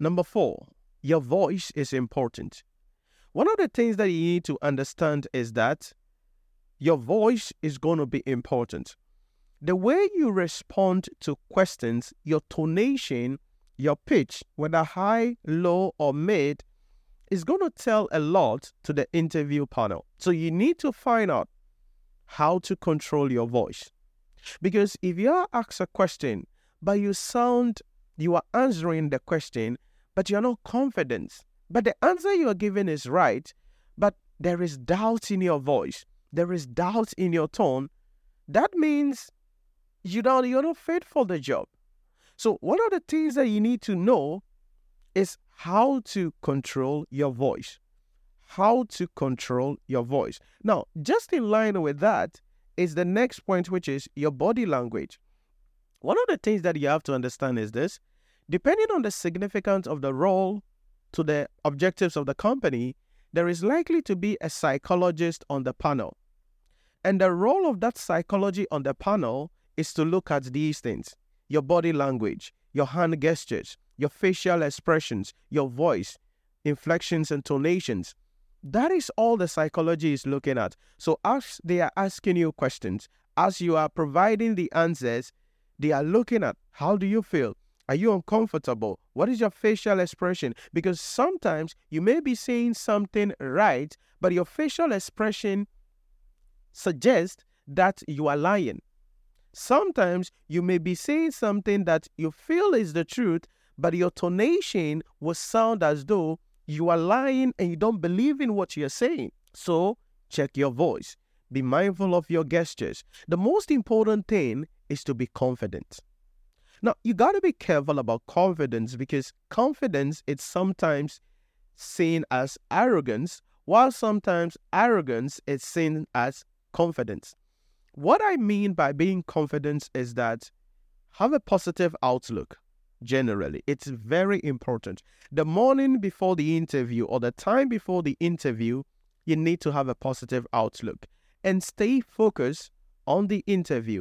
number four, your voice is important. One of the things that you need to understand is that your voice is going to be important. The way you respond to questions, your tonation, your pitch, whether high, low, or mid, is going to tell a lot to the interview panel. So you need to find out how to control your voice. Because if you are asked a question, but you sound, you are answering the question, but you're not confident, but the answer you are giving is right, but there is doubt in your voice, there is doubt in your tone, that means you don't, you're not fit for the job. So one of the things that you need to know is how to control your voice. How to control your voice. Now, just in line with that is the next point, which is your body language. One of the things that you have to understand is this depending on the significance of the role to the objectives of the company, there is likely to be a psychologist on the panel. And the role of that psychology on the panel is to look at these things your body language, your hand gestures, your facial expressions, your voice, inflections, and tonations. That is all the psychology is looking at. So, as they are asking you questions, as you are providing the answers, they are looking at how do you feel? Are you uncomfortable? What is your facial expression? Because sometimes you may be saying something right, but your facial expression suggests that you are lying. Sometimes you may be saying something that you feel is the truth, but your tonation will sound as though you are lying and you don't believe in what you're saying. So check your voice. Be mindful of your gestures. The most important thing is to be confident. Now, you got to be careful about confidence because confidence is sometimes seen as arrogance, while sometimes arrogance is seen as confidence. What I mean by being confident is that have a positive outlook generally. It's very important. The morning before the interview or the time before the interview, you need to have a positive outlook and stay focused on the interview.